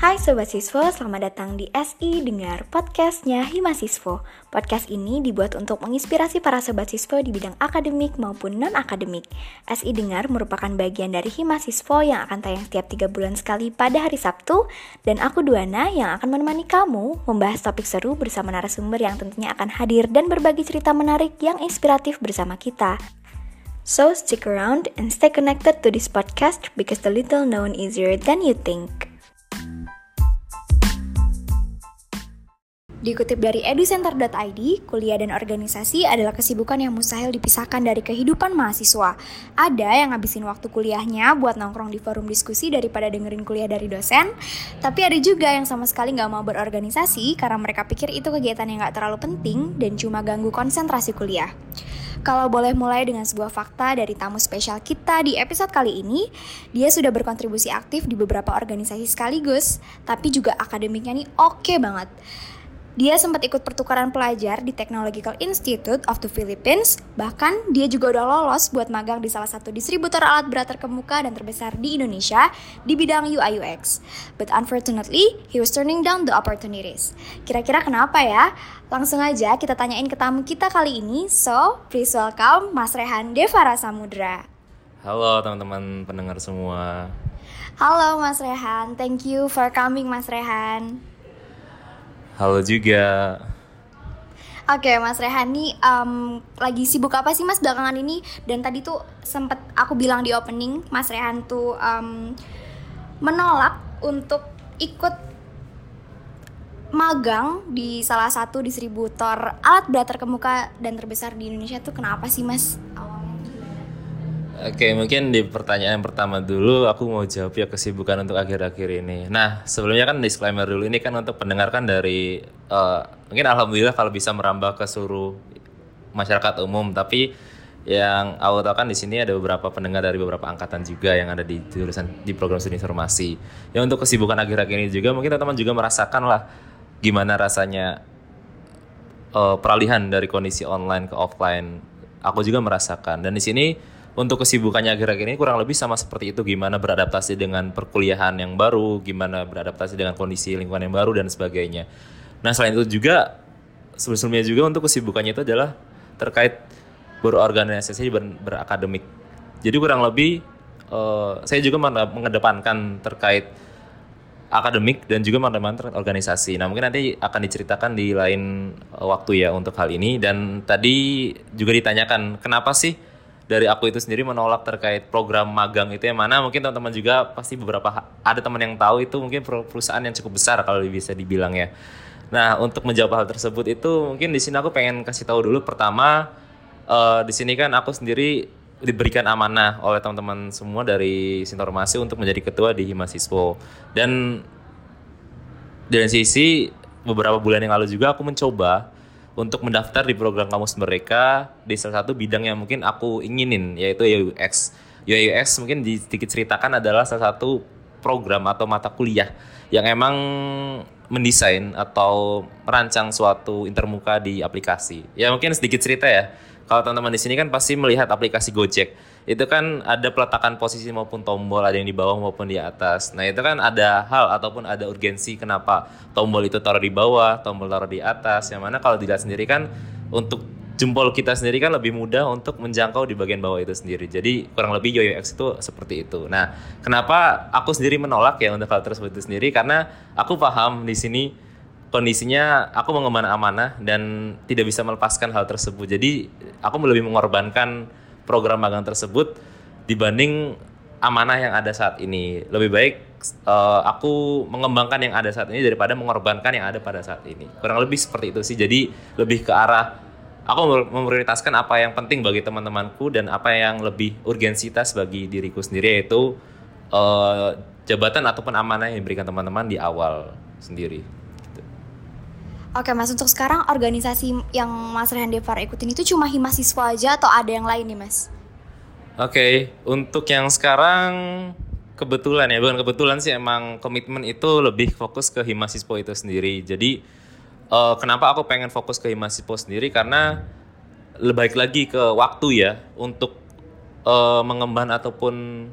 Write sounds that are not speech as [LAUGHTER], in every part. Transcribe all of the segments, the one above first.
Hai Sobat Siswo, selamat datang di SI Dengar podcastnya Himasiswo. Podcast ini dibuat untuk menginspirasi para Sobat Siswo di bidang akademik maupun non-akademik. SI Dengar merupakan bagian dari Himasiswo yang akan tayang setiap 3 bulan sekali pada hari Sabtu. Dan aku Duana yang akan menemani kamu membahas topik seru bersama narasumber yang tentunya akan hadir dan berbagi cerita menarik yang inspiratif bersama kita. So stick around and stay connected to this podcast because the little known easier than you think. Dikutip dari educenter.id, kuliah dan organisasi adalah kesibukan yang mustahil dipisahkan dari kehidupan mahasiswa. Ada yang ngabisin waktu kuliahnya buat nongkrong di forum diskusi daripada dengerin kuliah dari dosen, tapi ada juga yang sama sekali nggak mau berorganisasi karena mereka pikir itu kegiatan yang nggak terlalu penting dan cuma ganggu konsentrasi kuliah. Kalau boleh mulai dengan sebuah fakta dari tamu spesial kita di episode kali ini, dia sudah berkontribusi aktif di beberapa organisasi sekaligus, tapi juga akademiknya nih oke okay banget. Dia sempat ikut pertukaran pelajar di Technological Institute of the Philippines, bahkan dia juga udah lolos buat magang di salah satu distributor alat berat terkemuka dan terbesar di Indonesia di bidang UI UX. But unfortunately, he was turning down the opportunities. Kira-kira kenapa ya? Langsung aja kita tanyain ke tamu kita kali ini. So, please welcome Mas Rehan Devara Samudra. Halo teman-teman pendengar semua. Halo Mas Rehan, thank you for coming Mas Rehan. Halo juga. Oke, Mas Rehani um, lagi sibuk apa sih Mas belakangan ini? Dan tadi tuh sempet aku bilang di opening, Mas Rehan tuh um, menolak untuk ikut magang di salah satu distributor alat berat terkemuka dan terbesar di Indonesia tuh kenapa sih Mas? Oke, mungkin di pertanyaan pertama dulu aku mau jawab ya kesibukan untuk akhir-akhir ini. Nah, sebelumnya kan disclaimer dulu ini kan untuk pendengarkan dari uh, mungkin alhamdulillah kalau bisa merambah ke seluruh masyarakat umum, tapi yang aku tahu kan di sini ada beberapa pendengar dari beberapa angkatan juga yang ada di jurusan di program studi informasi. Ya untuk kesibukan akhir-akhir ini juga mungkin teman-teman juga merasakan lah gimana rasanya uh, peralihan dari kondisi online ke offline. Aku juga merasakan dan di sini untuk kesibukannya akhir-akhir ini kurang lebih sama seperti itu gimana beradaptasi dengan perkuliahan yang baru, gimana beradaptasi dengan kondisi lingkungan yang baru dan sebagainya. Nah selain itu juga sebelumnya juga untuk kesibukannya itu adalah terkait berorganisasi ber, berakademik. Jadi kurang lebih uh, saya juga mengedepankan terkait akademik dan juga mengedepankan organisasi. Nah mungkin nanti akan diceritakan di lain uh, waktu ya untuk hal ini dan tadi juga ditanyakan kenapa sih dari aku itu sendiri menolak terkait program magang itu yang mana mungkin teman-teman juga pasti beberapa ada teman yang tahu itu mungkin perusahaan yang cukup besar kalau bisa dibilang ya. Nah untuk menjawab hal tersebut itu mungkin di sini aku pengen kasih tahu dulu pertama uh, di sini kan aku sendiri diberikan amanah oleh teman-teman semua dari Sintormasi untuk menjadi ketua di Himasiswo dan dari sisi beberapa bulan yang lalu juga aku mencoba untuk mendaftar di program kamus mereka di salah satu bidang yang mungkin aku inginin yaitu UX. UX mungkin sedikit ceritakan adalah salah satu program atau mata kuliah yang emang mendesain atau merancang suatu intermuka di aplikasi. Ya mungkin sedikit cerita ya. Kalau teman-teman di sini kan pasti melihat aplikasi Gojek itu kan ada peletakan posisi maupun tombol ada yang di bawah maupun di atas. Nah itu kan ada hal ataupun ada urgensi kenapa tombol itu taruh di bawah, tombol taruh di atas. Yang mana kalau dilihat sendiri kan untuk jempol kita sendiri kan lebih mudah untuk menjangkau di bagian bawah itu sendiri. Jadi kurang lebih UX itu seperti itu. Nah kenapa aku sendiri menolak ya untuk hal tersebut itu sendiri karena aku paham di sini kondisinya aku mengemban amanah dan tidak bisa melepaskan hal tersebut. Jadi aku lebih mengorbankan program magang tersebut dibanding amanah yang ada saat ini. Lebih baik uh, aku mengembangkan yang ada saat ini daripada mengorbankan yang ada pada saat ini. Kurang lebih seperti itu sih. Jadi lebih ke arah aku memprioritaskan apa yang penting bagi teman-temanku dan apa yang lebih urgensitas bagi diriku sendiri yaitu uh, jabatan ataupun amanah yang diberikan teman-teman di awal sendiri. Oke mas, untuk sekarang organisasi yang Mas Rehan Devar ikutin itu cuma Himasiswa aja atau ada yang lain nih mas? Oke, untuk yang sekarang kebetulan ya, bukan kebetulan sih emang komitmen itu lebih fokus ke Himasiswa itu sendiri. Jadi uh, kenapa aku pengen fokus ke Himasiswa sendiri karena lebih baik lagi ke waktu ya untuk uh, mengemban ataupun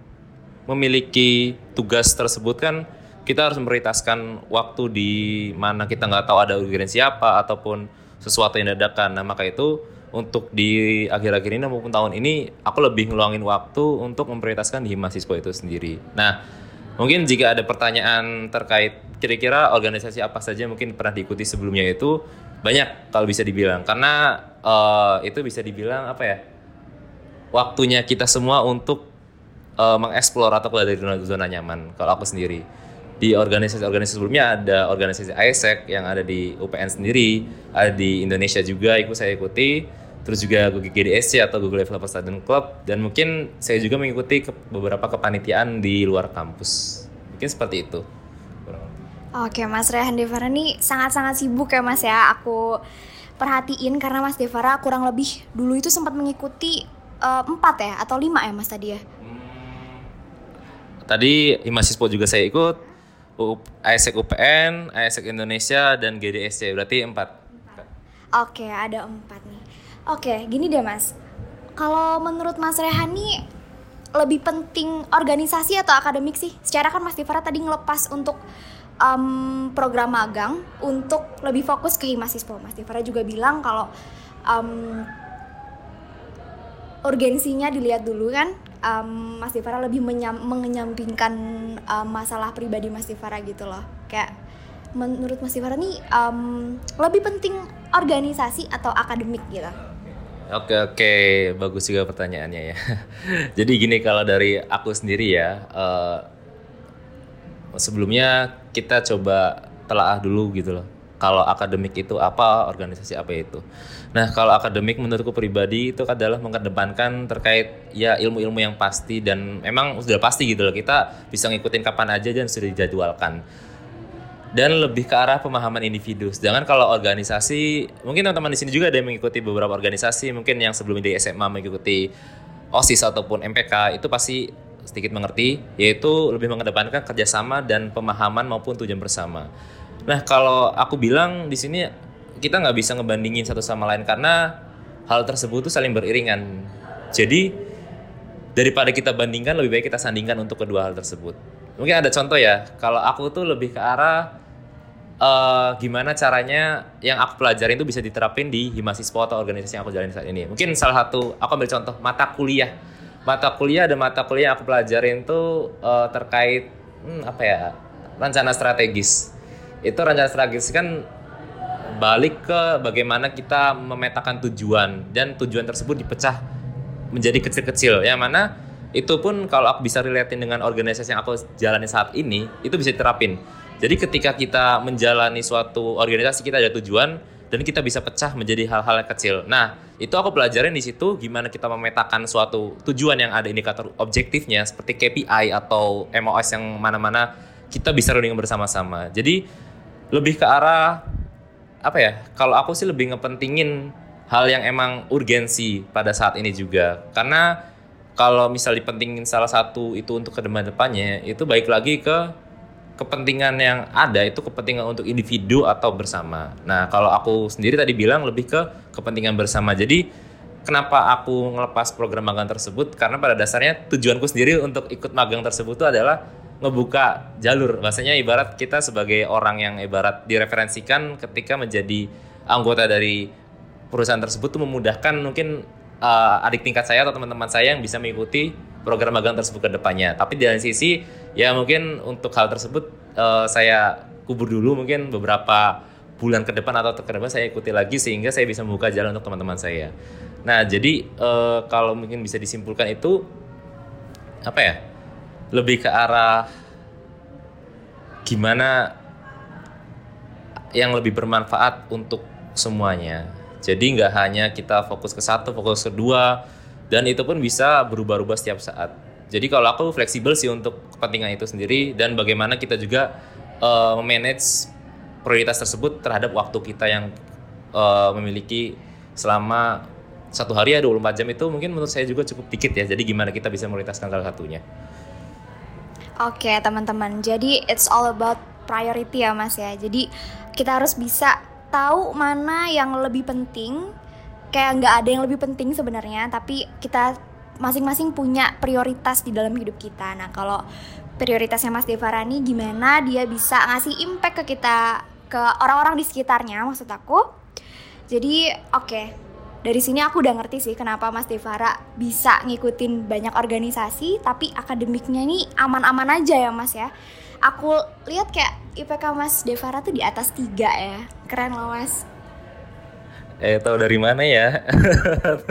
memiliki tugas tersebut kan kita harus memprioritaskan waktu di mana kita nggak tahu ada urgensi apa ataupun sesuatu yang dadakan. Nah maka itu untuk di akhir-akhir ini maupun tahun ini aku lebih ngeluangin waktu untuk memprioritaskan di mahasiswa itu sendiri. Nah mungkin jika ada pertanyaan terkait kira-kira organisasi apa saja mungkin pernah diikuti sebelumnya itu banyak kalau bisa dibilang karena uh, itu bisa dibilang apa ya waktunya kita semua untuk uh, mengeksplor atau keluar dari zona, zona nyaman kalau aku sendiri di organisasi-organisasi sebelumnya ada organisasi ISEC yang ada di UPN sendiri, ada di Indonesia juga ikut saya ikuti, terus juga Google GDSC atau Google Developer Student Club dan mungkin saya juga mengikuti ke beberapa kepanitiaan di luar kampus. Mungkin seperti itu. Oke, Mas Rehan Devara ini sangat-sangat sibuk ya Mas ya. Aku perhatiin karena Mas Devara kurang lebih dulu itu sempat mengikuti uh, empat ya atau lima ya Mas tadi ya. Tadi mahasiswa juga saya ikut, ASEC UPN, ASEC Indonesia, dan GDSC. Berarti empat. Oke, ada empat nih. Oke, gini deh mas. Kalau menurut Mas Rehan nih, lebih penting organisasi atau akademik sih? Secara kan Mas Divara tadi ngelepas untuk um, program magang untuk lebih fokus ke Himasispo. Mas Divara juga bilang kalau um, urgensinya dilihat dulu kan um, Mas Divara lebih menyam, menyampingkan um, masalah pribadi Mas Divara gitu loh. Kayak menurut Mas Divara nih um, lebih penting organisasi atau akademik gitu? Oke oke. Bagus juga pertanyaannya ya. [LAUGHS] Jadi gini kalau dari aku sendiri ya uh, sebelumnya kita coba telaah dulu gitu loh kalau akademik itu apa, organisasi apa itu. Nah, kalau akademik menurutku pribadi itu adalah mengedepankan terkait ya ilmu-ilmu yang pasti dan memang sudah pasti gitu loh. Kita bisa ngikutin kapan aja dan sudah dijadwalkan. Dan lebih ke arah pemahaman individu. Sedangkan kalau organisasi, mungkin teman-teman di sini juga ada yang mengikuti beberapa organisasi, mungkin yang sebelumnya di SMA mengikuti OSIS ataupun MPK, itu pasti sedikit mengerti, yaitu lebih mengedepankan kerjasama dan pemahaman maupun tujuan bersama. Nah kalau aku bilang di sini kita nggak bisa ngebandingin satu sama lain karena hal tersebut tuh saling beriringan. Jadi daripada kita bandingkan lebih baik kita sandingkan untuk kedua hal tersebut. Mungkin ada contoh ya. Kalau aku tuh lebih ke arah uh, gimana caranya yang aku pelajarin itu bisa diterapin di Himasiswa atau organisasi yang aku jalani saat ini. Mungkin salah satu aku ambil contoh mata kuliah. Mata kuliah ada mata kuliah yang aku pelajarin tuh uh, terkait hmm, apa ya? rencana strategis itu rencana strategis kan balik ke bagaimana kita memetakan tujuan. Dan tujuan tersebut dipecah menjadi kecil-kecil. Yang mana itu pun kalau aku bisa relatein dengan organisasi yang aku jalani saat ini itu bisa diterapin. Jadi ketika kita menjalani suatu organisasi kita ada tujuan dan kita bisa pecah menjadi hal-hal yang kecil. Nah itu aku pelajarin di situ gimana kita memetakan suatu tujuan yang ada indikator objektifnya seperti KPI atau MOS yang mana-mana kita bisa running bersama-sama. Jadi lebih ke arah apa ya? Kalau aku sih lebih ngepentingin hal yang emang urgensi pada saat ini juga. Karena kalau misal dipentingin salah satu itu untuk ke depan depannya, itu baik lagi ke kepentingan yang ada itu kepentingan untuk individu atau bersama. Nah, kalau aku sendiri tadi bilang lebih ke kepentingan bersama. Jadi kenapa aku ngelepas program magang tersebut? Karena pada dasarnya tujuanku sendiri untuk ikut magang tersebut itu adalah ngebuka jalur. Bahasanya ibarat kita sebagai orang yang ibarat direferensikan ketika menjadi anggota dari perusahaan tersebut tuh memudahkan mungkin uh, adik tingkat saya atau teman-teman saya yang bisa mengikuti program magang tersebut ke depannya. Tapi di lain sisi ya mungkin untuk hal tersebut uh, saya kubur dulu mungkin beberapa bulan ke depan atau ke depan saya ikuti lagi sehingga saya bisa membuka jalan untuk teman-teman saya. Nah, jadi uh, kalau mungkin bisa disimpulkan itu apa ya? Lebih ke arah gimana yang lebih bermanfaat untuk semuanya. Jadi nggak hanya kita fokus ke satu, fokus ke dua, dan itu pun bisa berubah-ubah setiap saat. Jadi kalau aku fleksibel sih untuk kepentingan itu sendiri dan bagaimana kita juga uh, prioritas tersebut terhadap waktu kita yang uh, memiliki selama satu hari ya 24 jam itu mungkin menurut saya juga cukup dikit ya. Jadi gimana kita bisa prioritaskan salah satunya. Oke teman-teman, jadi it's all about priority ya mas ya. Jadi kita harus bisa tahu mana yang lebih penting. Kayak nggak ada yang lebih penting sebenarnya, tapi kita masing-masing punya prioritas di dalam hidup kita. Nah kalau prioritasnya Mas Devarani gimana dia bisa ngasih impact ke kita ke orang-orang di sekitarnya maksud aku. Jadi oke, okay. Dari sini aku udah ngerti sih kenapa Mas Devara bisa ngikutin banyak organisasi tapi akademiknya ini aman-aman aja ya Mas ya. Aku lihat kayak IPK Mas Devara tuh di atas tiga ya, keren loh Mas. Eh tahu dari mana ya?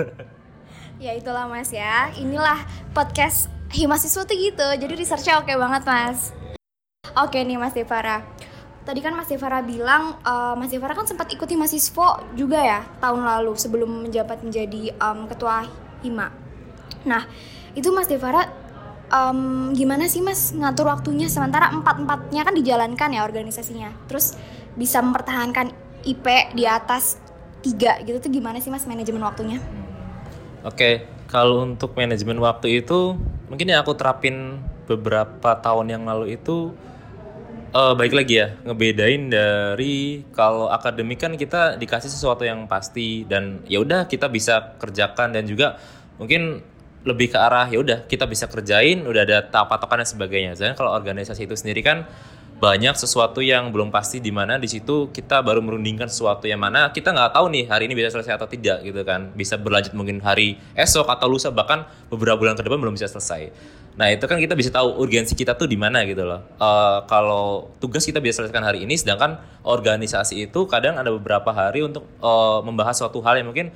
[LAUGHS] ya itulah Mas ya, inilah podcast Himasiswa tuh gitu, jadi researchnya oke okay banget Mas. Oke nih Mas Devara, tadi kan Mas Devara bilang uh, Mas Devara kan sempat ikuti mahasiswa juga ya tahun lalu sebelum menjabat menjadi um, ketua Hima. Nah itu Mas Devara um, gimana sih Mas ngatur waktunya sementara empat empatnya kan dijalankan ya organisasinya, terus bisa mempertahankan IP di atas tiga gitu tuh gimana sih Mas manajemen waktunya? Oke, kalau untuk manajemen waktu itu mungkin yang aku terapin beberapa tahun yang lalu itu uh, baik lagi ya ngebedain dari kalau akademik kan kita dikasih sesuatu yang pasti dan ya udah kita bisa kerjakan dan juga mungkin lebih ke arah ya udah kita bisa kerjain udah ada tahap patokan dan sebagainya. Dan kalau organisasi itu sendiri kan banyak sesuatu yang belum pasti di mana di situ kita baru merundingkan sesuatu yang mana kita nggak tahu nih hari ini bisa selesai atau tidak gitu kan bisa berlanjut mungkin hari esok atau lusa bahkan beberapa bulan ke depan belum bisa selesai nah itu kan kita bisa tahu urgensi kita tuh di mana gitu loh uh, kalau tugas kita bisa selesaikan hari ini sedangkan organisasi itu kadang ada beberapa hari untuk uh, membahas suatu hal yang mungkin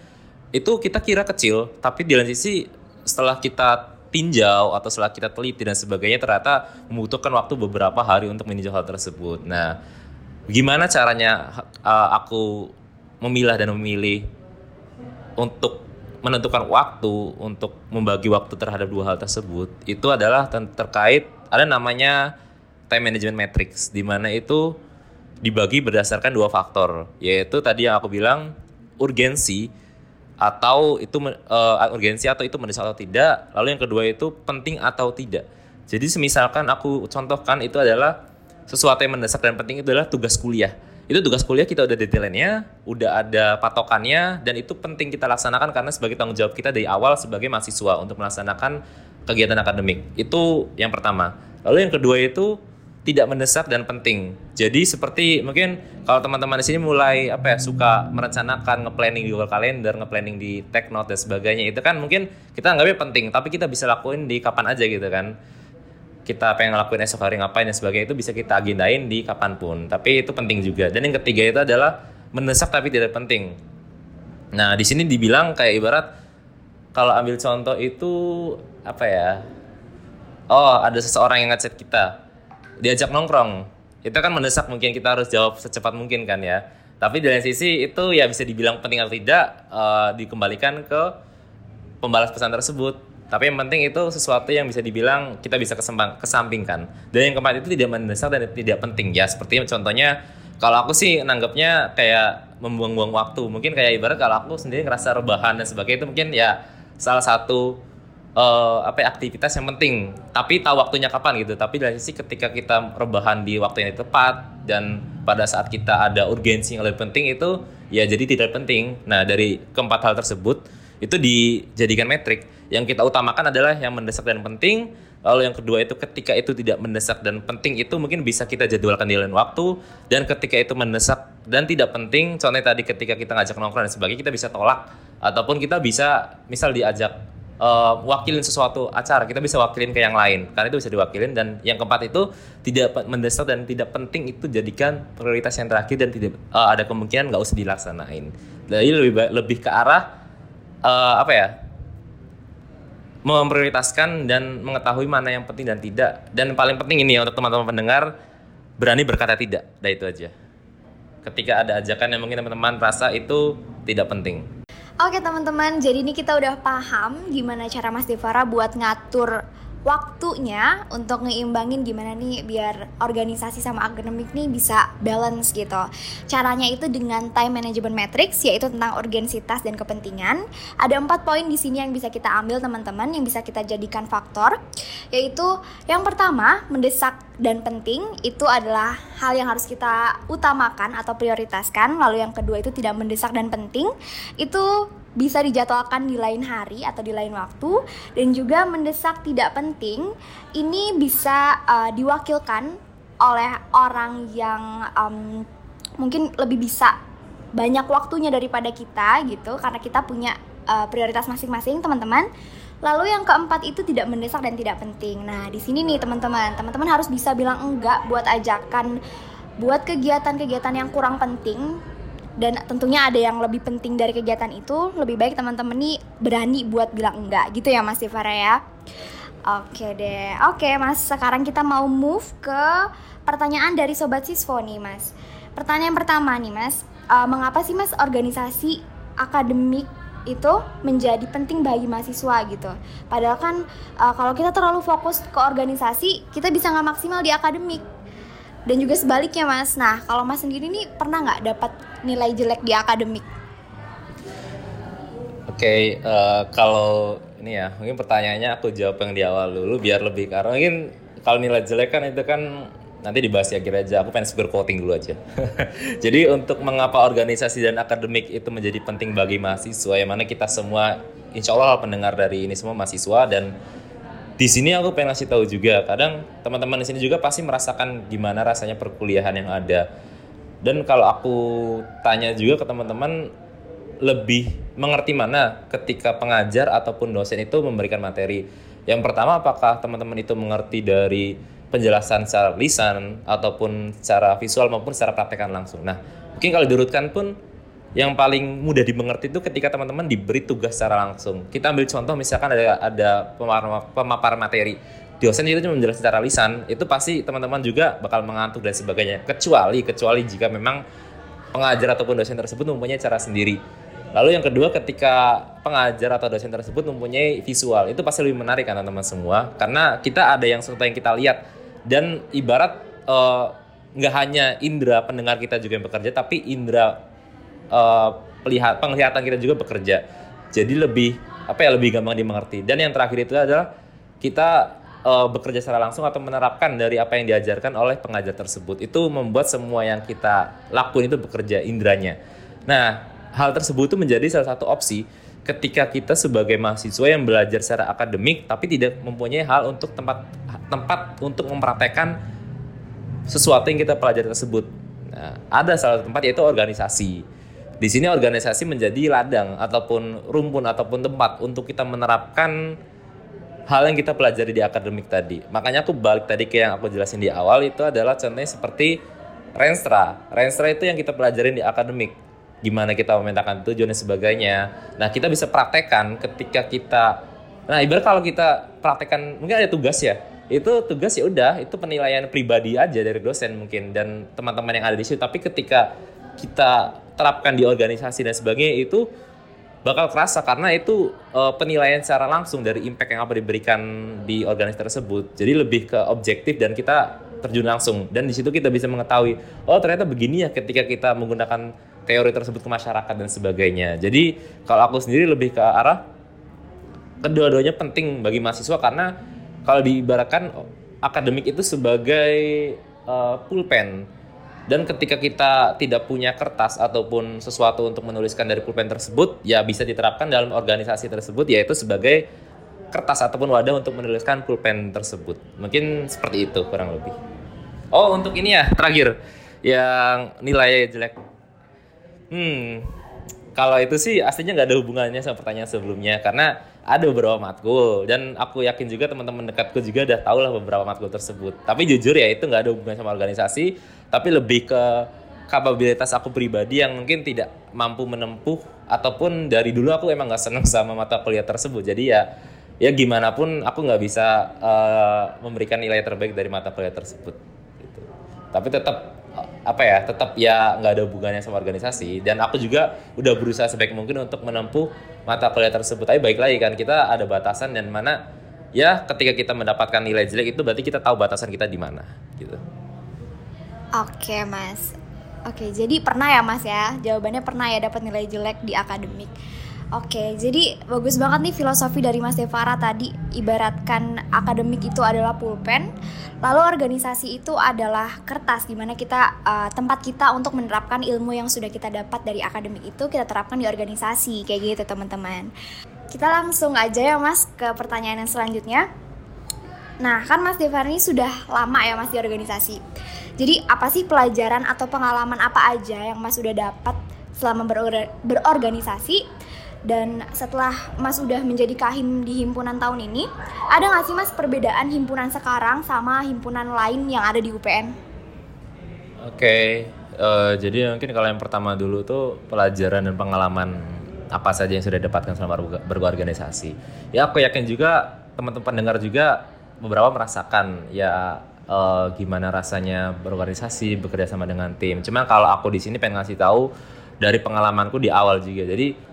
itu kita kira kecil tapi di lain sisi setelah kita tinjau atau setelah kita teliti dan sebagainya ternyata membutuhkan waktu beberapa hari untuk meninjau hal tersebut. Nah, gimana caranya uh, aku memilah dan memilih untuk menentukan waktu untuk membagi waktu terhadap dua hal tersebut itu adalah terkait ada namanya time management matrix di mana itu dibagi berdasarkan dua faktor yaitu tadi yang aku bilang urgensi atau itu uh, urgensi atau itu mendesak atau tidak. Lalu yang kedua itu penting atau tidak. Jadi semisalkan aku contohkan itu adalah sesuatu yang mendesak dan penting itu adalah tugas kuliah. Itu tugas kuliah kita udah detailnya, udah ada patokannya dan itu penting kita laksanakan karena sebagai tanggung jawab kita dari awal sebagai mahasiswa untuk melaksanakan kegiatan akademik. Itu yang pertama. Lalu yang kedua itu tidak mendesak dan penting. Jadi seperti mungkin kalau teman-teman di sini mulai apa ya suka merencanakan ngeplanning di Google Calendar, ngeplanning di TechNote dan sebagainya itu kan mungkin kita anggapnya penting, tapi kita bisa lakuin di kapan aja gitu kan. Kita pengen ngelakuin esok hari ngapain dan sebagainya itu bisa kita agendain di kapan pun. Tapi itu penting juga. Dan yang ketiga itu adalah mendesak tapi tidak penting. Nah di sini dibilang kayak ibarat kalau ambil contoh itu apa ya? Oh ada seseorang yang ngechat kita diajak nongkrong itu kan mendesak mungkin kita harus jawab secepat mungkin kan ya tapi dari sisi itu ya bisa dibilang penting atau tidak uh, dikembalikan ke pembalas pesan tersebut tapi yang penting itu sesuatu yang bisa dibilang kita bisa kesembang, kesampingkan. Dan yang keempat itu tidak mendesak dan tidak penting. Ya seperti contohnya kalau aku sih nanggapnya kayak membuang-buang waktu. Mungkin kayak ibarat kalau aku sendiri ngerasa rebahan dan sebagainya itu mungkin ya salah satu uh, apa ya, aktivitas yang penting. Tapi tahu waktunya kapan gitu. Tapi dari sisi ketika kita rebahan di waktu yang tepat dan pada saat kita ada urgensi yang lebih penting itu ya jadi tidak penting. Nah dari keempat hal tersebut itu dijadikan metrik. Yang kita utamakan adalah yang mendesak dan penting. Lalu yang kedua itu ketika itu tidak mendesak dan penting itu mungkin bisa kita jadwalkan di lain waktu. Dan ketika itu mendesak dan tidak penting contohnya tadi ketika kita ngajak nongkrong dan sebagainya kita bisa tolak. Ataupun kita bisa misal diajak uh, wakilin sesuatu acara kita bisa wakilin ke yang lain. Karena itu bisa diwakilin. Dan yang keempat itu tidak mendesak dan tidak penting itu jadikan prioritas yang terakhir dan tidak uh, ada kemungkinan nggak usah dilaksanain. Jadi lebih lebih ke arah uh, apa ya? Memprioritaskan dan mengetahui mana yang penting dan tidak. Dan paling penting ini ya untuk teman-teman pendengar berani berkata tidak. Dah itu aja. Ketika ada ajakan yang mungkin teman-teman rasa itu tidak penting. Oke teman-teman, jadi ini kita udah paham gimana cara Mas Devara buat ngatur waktunya untuk ngeimbangin gimana nih biar organisasi sama akademik nih bisa balance gitu. Caranya itu dengan time management matrix yaitu tentang urgensitas dan kepentingan. Ada empat poin di sini yang bisa kita ambil teman-teman yang bisa kita jadikan faktor yaitu yang pertama mendesak dan penting itu adalah hal yang harus kita utamakan atau prioritaskan. Lalu yang kedua itu tidak mendesak dan penting itu bisa dijadwalkan di lain hari atau di lain waktu dan juga mendesak tidak penting ini bisa uh, diwakilkan oleh orang yang um, mungkin lebih bisa banyak waktunya daripada kita gitu. Karena kita punya uh, prioritas masing-masing teman-teman. Lalu yang keempat itu tidak mendesak dan tidak penting. Nah, di sini nih teman-teman, teman-teman harus bisa bilang enggak buat ajakan buat kegiatan-kegiatan yang kurang penting dan tentunya ada yang lebih penting dari kegiatan itu lebih baik teman-teman nih berani buat bilang enggak gitu ya Mas Tifara ya Oke deh oke Mas sekarang kita mau move ke pertanyaan dari Sobat Siswo nih Mas pertanyaan pertama nih Mas uh, mengapa sih Mas organisasi akademik itu menjadi penting bagi mahasiswa gitu. Padahal kan uh, kalau kita terlalu fokus ke organisasi, kita bisa nggak maksimal di akademik. Dan juga sebaliknya mas. Nah kalau mas sendiri nih pernah nggak dapat nilai jelek di akademik? Oke, okay, uh, eh, kalau ini ya mungkin pertanyaannya aku jawab yang di awal dulu biar lebih karena mungkin kalau nilai jelek kan itu kan nanti dibahas ya kira aja aku pengen spear quoting dulu aja [LAUGHS] jadi untuk mengapa organisasi dan akademik itu menjadi penting bagi mahasiswa yang mana kita semua insya Allah pendengar dari ini semua mahasiswa dan di sini aku pengen ngasih tahu juga kadang teman-teman di sini juga pasti merasakan gimana rasanya perkuliahan yang ada dan kalau aku tanya juga ke teman-teman lebih mengerti mana ketika pengajar ataupun dosen itu memberikan materi yang pertama apakah teman-teman itu mengerti dari penjelasan secara lisan ataupun secara visual maupun secara praktekan langsung. Nah, mungkin kalau diurutkan pun yang paling mudah dimengerti itu ketika teman-teman diberi tugas secara langsung. Kita ambil contoh misalkan ada ada pemaparan, pemaparan materi. Dosen itu cuma menjelaskan secara lisan, itu pasti teman-teman juga bakal mengantuk dan sebagainya. Kecuali kecuali jika memang pengajar ataupun dosen tersebut mempunyai cara sendiri. Lalu yang kedua ketika pengajar atau dosen tersebut mempunyai visual, itu pasti lebih menarik kan teman-teman semua karena kita ada yang sesuatu yang kita lihat dan ibarat eh, nggak hanya indera pendengar kita juga yang bekerja tapi indera uh, penglihatan kita juga bekerja jadi lebih apa ya lebih gampang dimengerti dan yang terakhir itu adalah kita uh, bekerja secara langsung atau menerapkan dari apa yang diajarkan oleh pengajar tersebut itu membuat semua yang kita lakuin itu bekerja indranya nah hal tersebut itu menjadi salah satu opsi ketika kita sebagai mahasiswa yang belajar secara akademik tapi tidak mempunyai hal untuk tempat tempat untuk mempraktekkan sesuatu yang kita pelajari tersebut. Nah, ada salah satu tempat yaitu organisasi. Di sini organisasi menjadi ladang ataupun rumpun ataupun tempat untuk kita menerapkan hal yang kita pelajari di akademik tadi. Makanya aku balik tadi ke yang aku jelasin di awal itu adalah contohnya seperti Renstra. Renstra itu yang kita pelajarin di akademik. Gimana kita memetakan tujuan dan sebagainya. Nah, kita bisa praktekkan ketika kita Nah, ibarat kalau kita praktekkan mungkin ada tugas ya itu tugas ya udah itu penilaian pribadi aja dari dosen mungkin dan teman-teman yang ada di situ tapi ketika kita terapkan di organisasi dan sebagainya itu bakal kerasa karena itu uh, penilaian secara langsung dari impact yang apa diberikan di organisasi tersebut. Jadi lebih ke objektif dan kita terjun langsung. Dan di situ kita bisa mengetahui oh ternyata begini ya ketika kita menggunakan teori tersebut ke masyarakat dan sebagainya. Jadi kalau aku sendiri lebih ke arah kedua-duanya penting bagi mahasiswa karena kalau diibaratkan akademik itu sebagai uh, pulpen dan ketika kita tidak punya kertas ataupun sesuatu untuk menuliskan dari pulpen tersebut ya bisa diterapkan dalam organisasi tersebut yaitu sebagai kertas ataupun wadah untuk menuliskan pulpen tersebut. Mungkin seperti itu kurang lebih. Oh untuk ini ya terakhir. Yang nilai jelek. Hmm kalau itu sih aslinya nggak ada hubungannya sama pertanyaan sebelumnya karena ada beberapa matkul dan aku yakin juga teman-teman dekatku juga udah tahu lah beberapa matkul tersebut. Tapi jujur ya itu nggak ada hubungan sama organisasi, tapi lebih ke kapabilitas aku pribadi yang mungkin tidak mampu menempuh ataupun dari dulu aku emang nggak seneng sama mata kuliah tersebut. Jadi ya ya gimana pun aku nggak bisa uh, memberikan nilai terbaik dari mata kuliah tersebut. Gitu. Tapi tetap apa ya tetap ya nggak ada hubungannya sama organisasi. Dan aku juga udah berusaha sebaik mungkin untuk menempuh mata kuliah tersebut. Tapi baik lagi kan kita ada batasan dan mana ya ketika kita mendapatkan nilai jelek itu berarti kita tahu batasan kita di mana gitu. Oke mas. Oke jadi pernah ya mas ya? Jawabannya pernah ya dapat nilai jelek di akademik Oke, jadi bagus banget nih filosofi dari Mas Devara tadi. Ibaratkan akademik itu adalah pulpen, lalu organisasi itu adalah kertas di mana kita uh, tempat kita untuk menerapkan ilmu yang sudah kita dapat dari akademik itu kita terapkan di organisasi kayak gitu teman-teman. Kita langsung aja ya Mas ke pertanyaan yang selanjutnya. Nah, kan Mas Devara ini sudah lama ya Mas di organisasi. Jadi apa sih pelajaran atau pengalaman apa aja yang Mas sudah dapat selama berorganisasi dan setelah Mas udah menjadi kahim di himpunan tahun ini, ada nggak sih Mas perbedaan himpunan sekarang sama himpunan lain yang ada di UPN? Oke, okay. uh, eh, jadi mungkin kalau yang pertama dulu tuh pelajaran dan pengalaman apa saja yang sudah didapatkan selama berorganisasi. Ya aku yakin juga teman-teman pendengar juga beberapa merasakan ya uh, gimana rasanya berorganisasi bekerja sama dengan tim. Cuma kalau aku di sini pengen ngasih tahu dari pengalamanku di awal juga. Jadi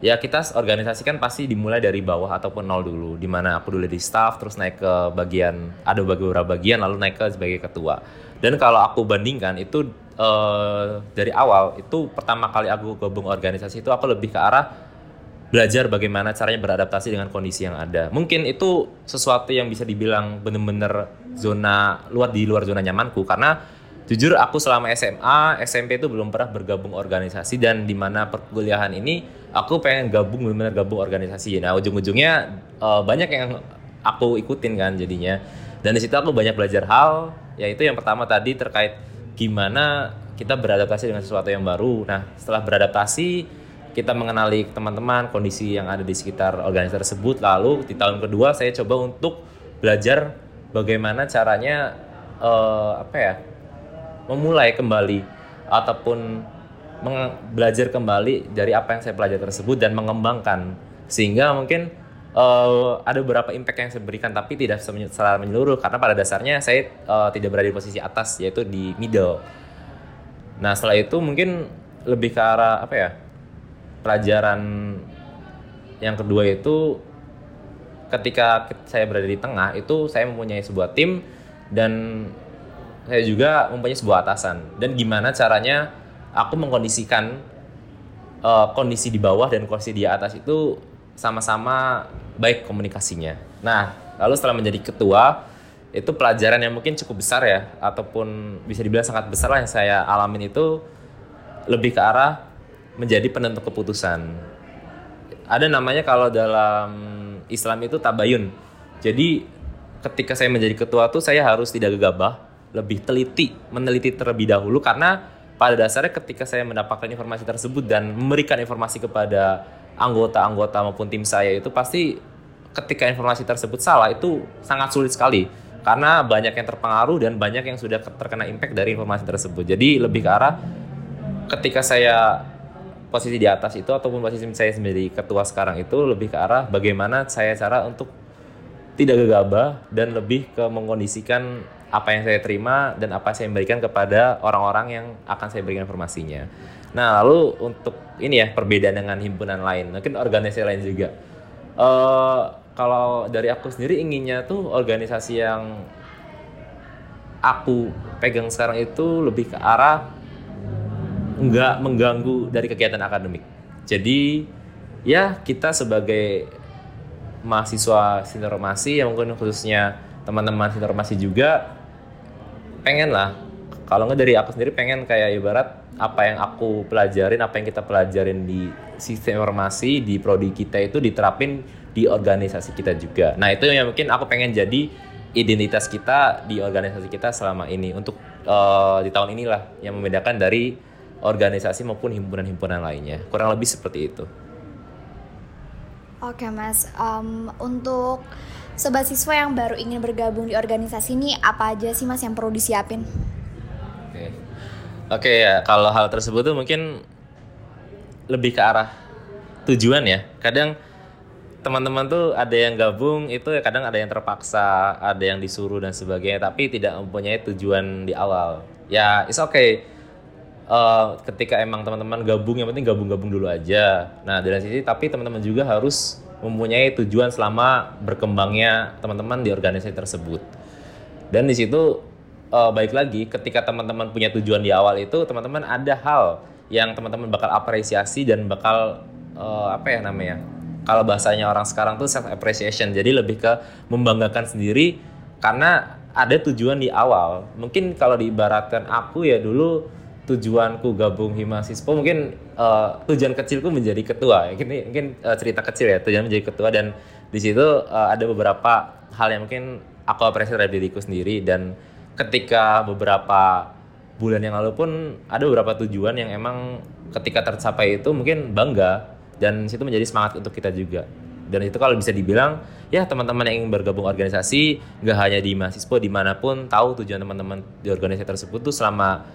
ya kita organisasi kan pasti dimulai dari bawah ataupun nol dulu di mana aku dulu di staff terus naik ke bagian ada beberapa bagian lalu naik ke sebagai ketua. Dan kalau aku bandingkan itu uh, dari awal itu pertama kali aku gabung organisasi itu aku lebih ke arah belajar bagaimana caranya beradaptasi dengan kondisi yang ada. Mungkin itu sesuatu yang bisa dibilang bener-bener zona luar di luar zona nyamanku karena jujur aku selama SMA SMP itu belum pernah bergabung organisasi dan di mana perkuliahan ini aku pengen gabung benar-benar gabung organisasi. Nah ujung-ujungnya uh, banyak yang aku ikutin kan jadinya. Dan di situ aku banyak belajar hal yaitu yang pertama tadi terkait gimana kita beradaptasi dengan sesuatu yang baru. Nah setelah beradaptasi kita mengenali teman-teman kondisi yang ada di sekitar organisasi tersebut. Lalu di tahun kedua saya coba untuk belajar bagaimana caranya uh, apa ya memulai kembali ataupun belajar kembali dari apa yang saya pelajari tersebut dan mengembangkan sehingga mungkin uh, ada beberapa impact yang saya berikan tapi tidak secara menyeluruh karena pada dasarnya saya uh, tidak berada di posisi atas yaitu di middle. Nah setelah itu mungkin lebih ke arah apa ya pelajaran yang kedua itu ketika saya berada di tengah itu saya mempunyai sebuah tim dan saya juga mempunyai sebuah atasan dan gimana caranya aku mengkondisikan uh, kondisi di bawah dan kondisi di atas itu sama-sama baik komunikasinya. Nah, lalu setelah menjadi ketua, itu pelajaran yang mungkin cukup besar ya, ataupun bisa dibilang sangat besar lah yang saya alamin itu lebih ke arah menjadi penentu keputusan. Ada namanya kalau dalam Islam itu tabayun. Jadi ketika saya menjadi ketua tuh saya harus tidak gegabah, lebih teliti, meneliti terlebih dahulu karena pada dasarnya ketika saya mendapatkan informasi tersebut dan memberikan informasi kepada anggota-anggota maupun tim saya itu pasti ketika informasi tersebut salah itu sangat sulit sekali karena banyak yang terpengaruh dan banyak yang sudah terkena impact dari informasi tersebut. Jadi lebih ke arah ketika saya posisi di atas itu ataupun posisi saya sendiri ketua sekarang itu lebih ke arah bagaimana saya cara untuk tidak gegabah dan lebih ke mengkondisikan apa yang saya terima dan apa yang saya berikan kepada orang-orang yang akan saya berikan informasinya. Nah, lalu untuk ini ya perbedaan dengan himpunan lain, mungkin organisasi lain juga. Uh, kalau dari aku sendiri inginnya tuh organisasi yang aku pegang sekarang itu lebih ke arah nggak mengganggu dari kegiatan akademik. Jadi ya kita sebagai mahasiswa sintermasi yang mungkin khususnya teman-teman sintermasi juga pengen lah. Kalau nggak dari aku sendiri pengen kayak ibarat apa yang aku pelajarin apa yang kita pelajarin di sistem informasi di prodi kita itu diterapin di organisasi kita juga. Nah itu yang mungkin aku pengen jadi identitas kita di organisasi kita selama ini untuk uh, di tahun inilah yang membedakan dari organisasi maupun himpunan-himpunan lainnya. Kurang lebih seperti itu. Oke mas, um, untuk sobat siswa yang baru ingin bergabung di organisasi ini apa aja sih mas yang perlu disiapin? Oke, oke ya kalau hal tersebut tuh mungkin lebih ke arah tujuan ya. Kadang teman-teman tuh ada yang gabung itu ya kadang ada yang terpaksa, ada yang disuruh dan sebagainya, tapi tidak mempunyai tujuan di awal. Ya, it's okay. Uh, ketika emang teman-teman gabung yang penting gabung-gabung dulu aja. Nah dari sisi tapi teman-teman juga harus mempunyai tujuan selama berkembangnya teman-teman di organisasi tersebut. Dan di situ uh, baik lagi ketika teman-teman punya tujuan di awal itu teman-teman ada hal yang teman-teman bakal apresiasi dan bakal uh, apa ya namanya kalau bahasanya orang sekarang tuh self appreciation jadi lebih ke membanggakan sendiri karena ada tujuan di awal mungkin kalau diibaratkan aku ya dulu tujuanku gabung Himasispo mungkin uh, tujuan kecilku menjadi ketua ini mungkin uh, cerita kecil ya tujuan menjadi ketua. Dan di situ uh, ada beberapa hal yang mungkin aku apresiasi dari diriku sendiri. Dan ketika beberapa bulan yang lalu pun ada beberapa tujuan yang emang ketika tercapai itu mungkin bangga. Dan situ menjadi semangat untuk kita juga. Dan itu kalau bisa dibilang ya teman-teman yang ingin bergabung organisasi nggak hanya di mahasiswa di mana pun tahu tujuan teman-teman di organisasi tersebut tuh selama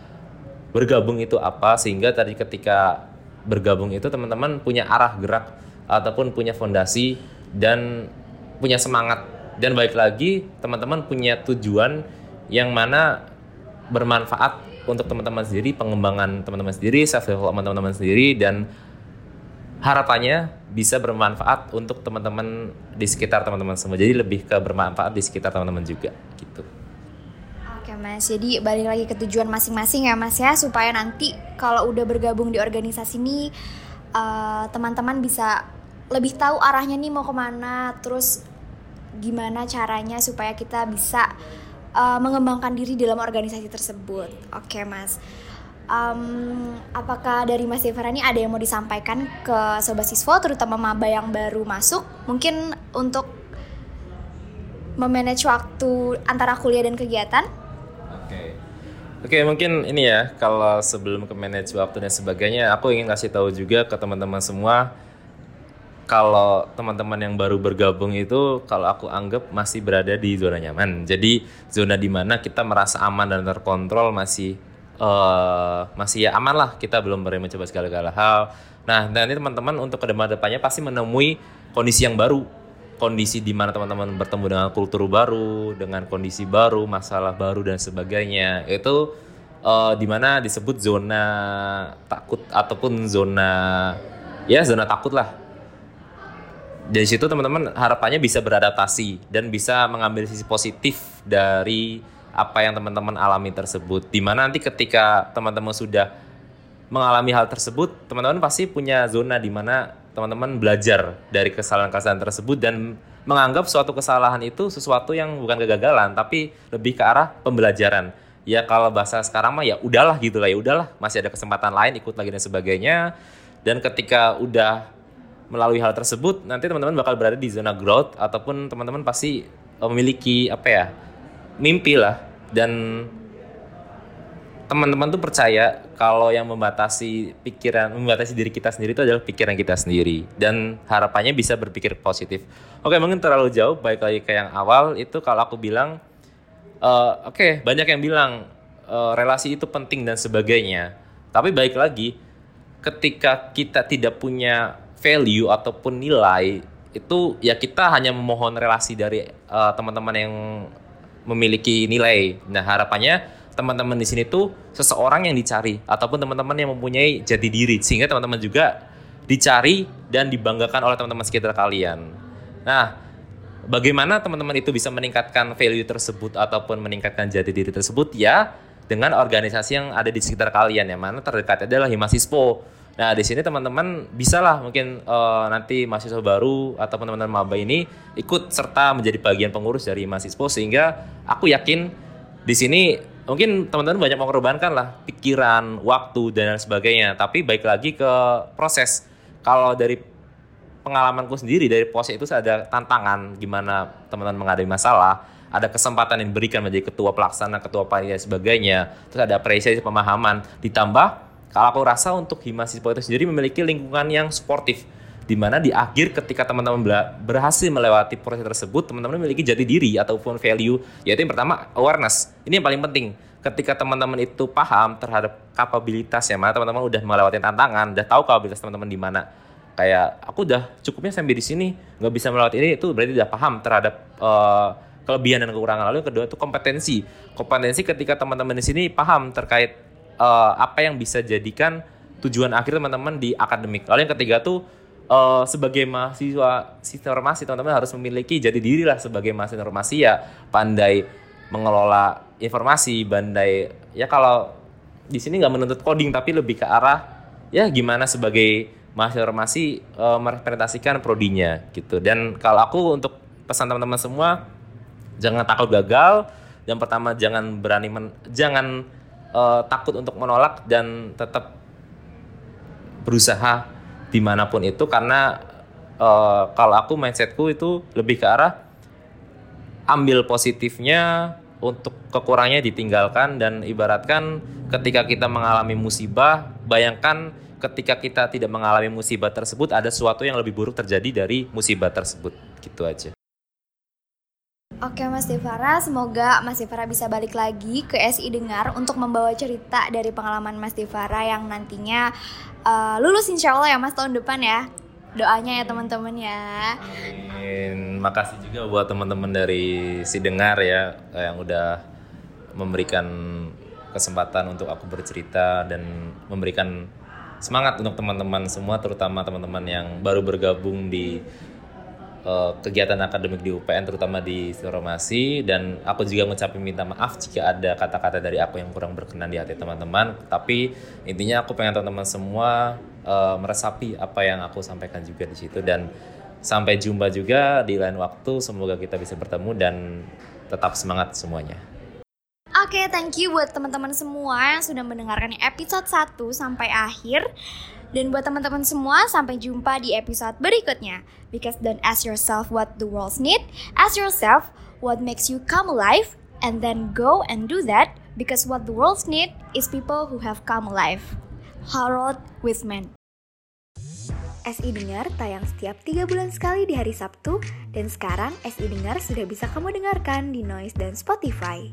bergabung itu apa sehingga tadi ketika bergabung itu teman-teman punya arah gerak ataupun punya fondasi dan punya semangat. Dan baik lagi teman-teman punya tujuan yang mana bermanfaat untuk teman-teman sendiri pengembangan teman-teman sendiri self development teman-teman sendiri dan harapannya bisa bermanfaat untuk teman-teman di sekitar teman-teman semua. Jadi lebih ke bermanfaat di sekitar teman-teman juga gitu Mas. Jadi balik lagi ke tujuan masing-masing ya Mas ya supaya nanti kalau udah bergabung di organisasi ini uh, teman-teman bisa lebih tahu arahnya nih mau ke mana, terus gimana caranya supaya kita bisa uh, mengembangkan diri dalam organisasi tersebut. Oke Mas. Um, apakah dari Mas Devara ini ada yang mau disampaikan ke sobat siswa terutama maba yang baru masuk mungkin untuk memanage waktu antara kuliah dan kegiatan? Oke, mungkin ini ya, kalau sebelum ke manage waktu dan sebagainya, aku ingin kasih tahu juga ke teman-teman semua, kalau teman-teman yang baru bergabung itu, kalau aku anggap masih berada di zona nyaman. Jadi zona di mana kita merasa aman dan terkontrol masih uh, masih ya aman lah. Kita belum berani mencoba segala-gala hal. Nah, nanti teman-teman untuk ke depan-depannya pasti menemui kondisi yang baru kondisi di mana teman-teman bertemu dengan kultur baru, dengan kondisi baru, masalah baru dan sebagainya. Itu uh, di mana disebut zona takut ataupun zona ya zona takut lah. Dari situ teman-teman harapannya bisa beradaptasi dan bisa mengambil sisi positif dari apa yang teman-teman alami tersebut. Di mana nanti ketika teman-teman sudah mengalami hal tersebut, teman-teman pasti punya zona di mana teman-teman belajar dari kesalahan-kesalahan tersebut dan menganggap suatu kesalahan itu sesuatu yang bukan kegagalan tapi lebih ke arah pembelajaran. Ya kalau bahasa sekarang mah ya udahlah gitu lah ya udahlah masih ada kesempatan lain ikut lagi dan sebagainya. Dan ketika udah melalui hal tersebut nanti teman-teman bakal berada di zona growth ataupun teman-teman pasti memiliki apa ya mimpi lah dan teman-teman tuh percaya kalau yang membatasi pikiran, membatasi diri kita sendiri itu adalah pikiran kita sendiri dan harapannya bisa berpikir positif. Oke, mungkin terlalu jauh. Baik lagi ke yang awal itu kalau aku bilang, uh, oke okay, banyak yang bilang uh, relasi itu penting dan sebagainya. Tapi baik lagi, ketika kita tidak punya value ataupun nilai itu ya kita hanya memohon relasi dari uh, teman-teman yang memiliki nilai. Nah harapannya teman-teman di sini tuh seseorang yang dicari ataupun teman-teman yang mempunyai jati diri sehingga teman-teman juga dicari dan dibanggakan oleh teman-teman sekitar kalian. Nah, bagaimana teman-teman itu bisa meningkatkan value tersebut ataupun meningkatkan jati diri tersebut ya dengan organisasi yang ada di sekitar kalian yang mana terdekat adalah Himasispo. Nah, di sini teman-teman bisa lah mungkin uh, nanti mahasiswa baru ataupun teman-teman maba ini ikut serta menjadi bagian pengurus dari Himasispo sehingga aku yakin di sini mungkin teman-teman banyak mengorbankan lah pikiran, waktu dan lain sebagainya. Tapi baik lagi ke proses. Kalau dari pengalamanku sendiri dari pos itu ada tantangan gimana teman-teman menghadapi masalah, ada kesempatan yang diberikan menjadi ketua pelaksana, ketua panitia dan sebagainya. Terus ada apresiasi pemahaman. Ditambah kalau aku rasa untuk Himasiswa itu sendiri memiliki lingkungan yang sportif di mana di akhir ketika teman-teman berhasil melewati proses tersebut, teman-teman memiliki jati diri ataupun value, yaitu yang pertama awareness. Ini yang paling penting. Ketika teman-teman itu paham terhadap kapabilitas ya, mana teman-teman udah melewati tantangan, udah tahu kapabilitas teman-teman di mana. Kayak aku udah cukupnya sampai di sini, nggak bisa melewati ini, itu berarti udah paham terhadap uh, kelebihan dan kekurangan. Lalu yang kedua itu kompetensi. Kompetensi ketika teman-teman di sini paham terkait uh, apa yang bisa jadikan tujuan akhir teman-teman di akademik. Lalu yang ketiga tuh uh, sebagai mahasiswa sistem informasi teman-teman harus memiliki jadi diri lah sebagai mahasiswa informasi ya pandai mengelola informasi pandai ya kalau di sini nggak menuntut coding tapi lebih ke arah ya gimana sebagai mahasiswa farmasi uh, merepresentasikan prodinya gitu. Dan kalau aku untuk pesan teman-teman semua jangan takut gagal. Yang pertama jangan berani men, jangan uh, takut untuk menolak dan tetap berusaha di mana pun itu karena uh, kalau aku mindsetku itu lebih ke arah ambil positifnya untuk kekurangnya ditinggalkan dan ibaratkan ketika kita mengalami musibah bayangkan ketika kita tidak mengalami musibah tersebut ada sesuatu yang lebih buruk terjadi dari musibah tersebut. Gitu aja Oke Mas Devara, semoga Mas Devara bisa balik lagi ke SI Dengar untuk membawa cerita dari pengalaman Mas Devara yang nantinya uh, lulus insya Allah ya Mas tahun depan ya. Doanya ya teman-teman ya. Amin. Makasih juga buat teman-teman dari Si Dengar ya yang udah memberikan kesempatan untuk aku bercerita dan memberikan semangat untuk teman-teman semua terutama teman-teman yang baru bergabung di uh, kegiatan akademik di UPN terutama di Formasi dan aku juga mengucapkan minta maaf jika ada kata-kata dari aku yang kurang berkenan di hati teman-teman tapi intinya aku pengen teman-teman semua uh, meresapi apa yang aku sampaikan juga di situ dan sampai jumpa juga di lain waktu semoga kita bisa bertemu dan tetap semangat semuanya. Oke, okay, thank you buat teman-teman semua yang sudah mendengarkan episode 1 sampai akhir. Dan buat teman-teman semua, sampai jumpa di episode berikutnya. Because don't ask yourself what the world need, ask yourself what makes you come alive, and then go and do that because what the world need is people who have come alive. Harold Wiseman SI Dengar tayang setiap 3 bulan sekali di hari Sabtu, dan sekarang SI Dengar sudah bisa kamu dengarkan di Noise dan Spotify.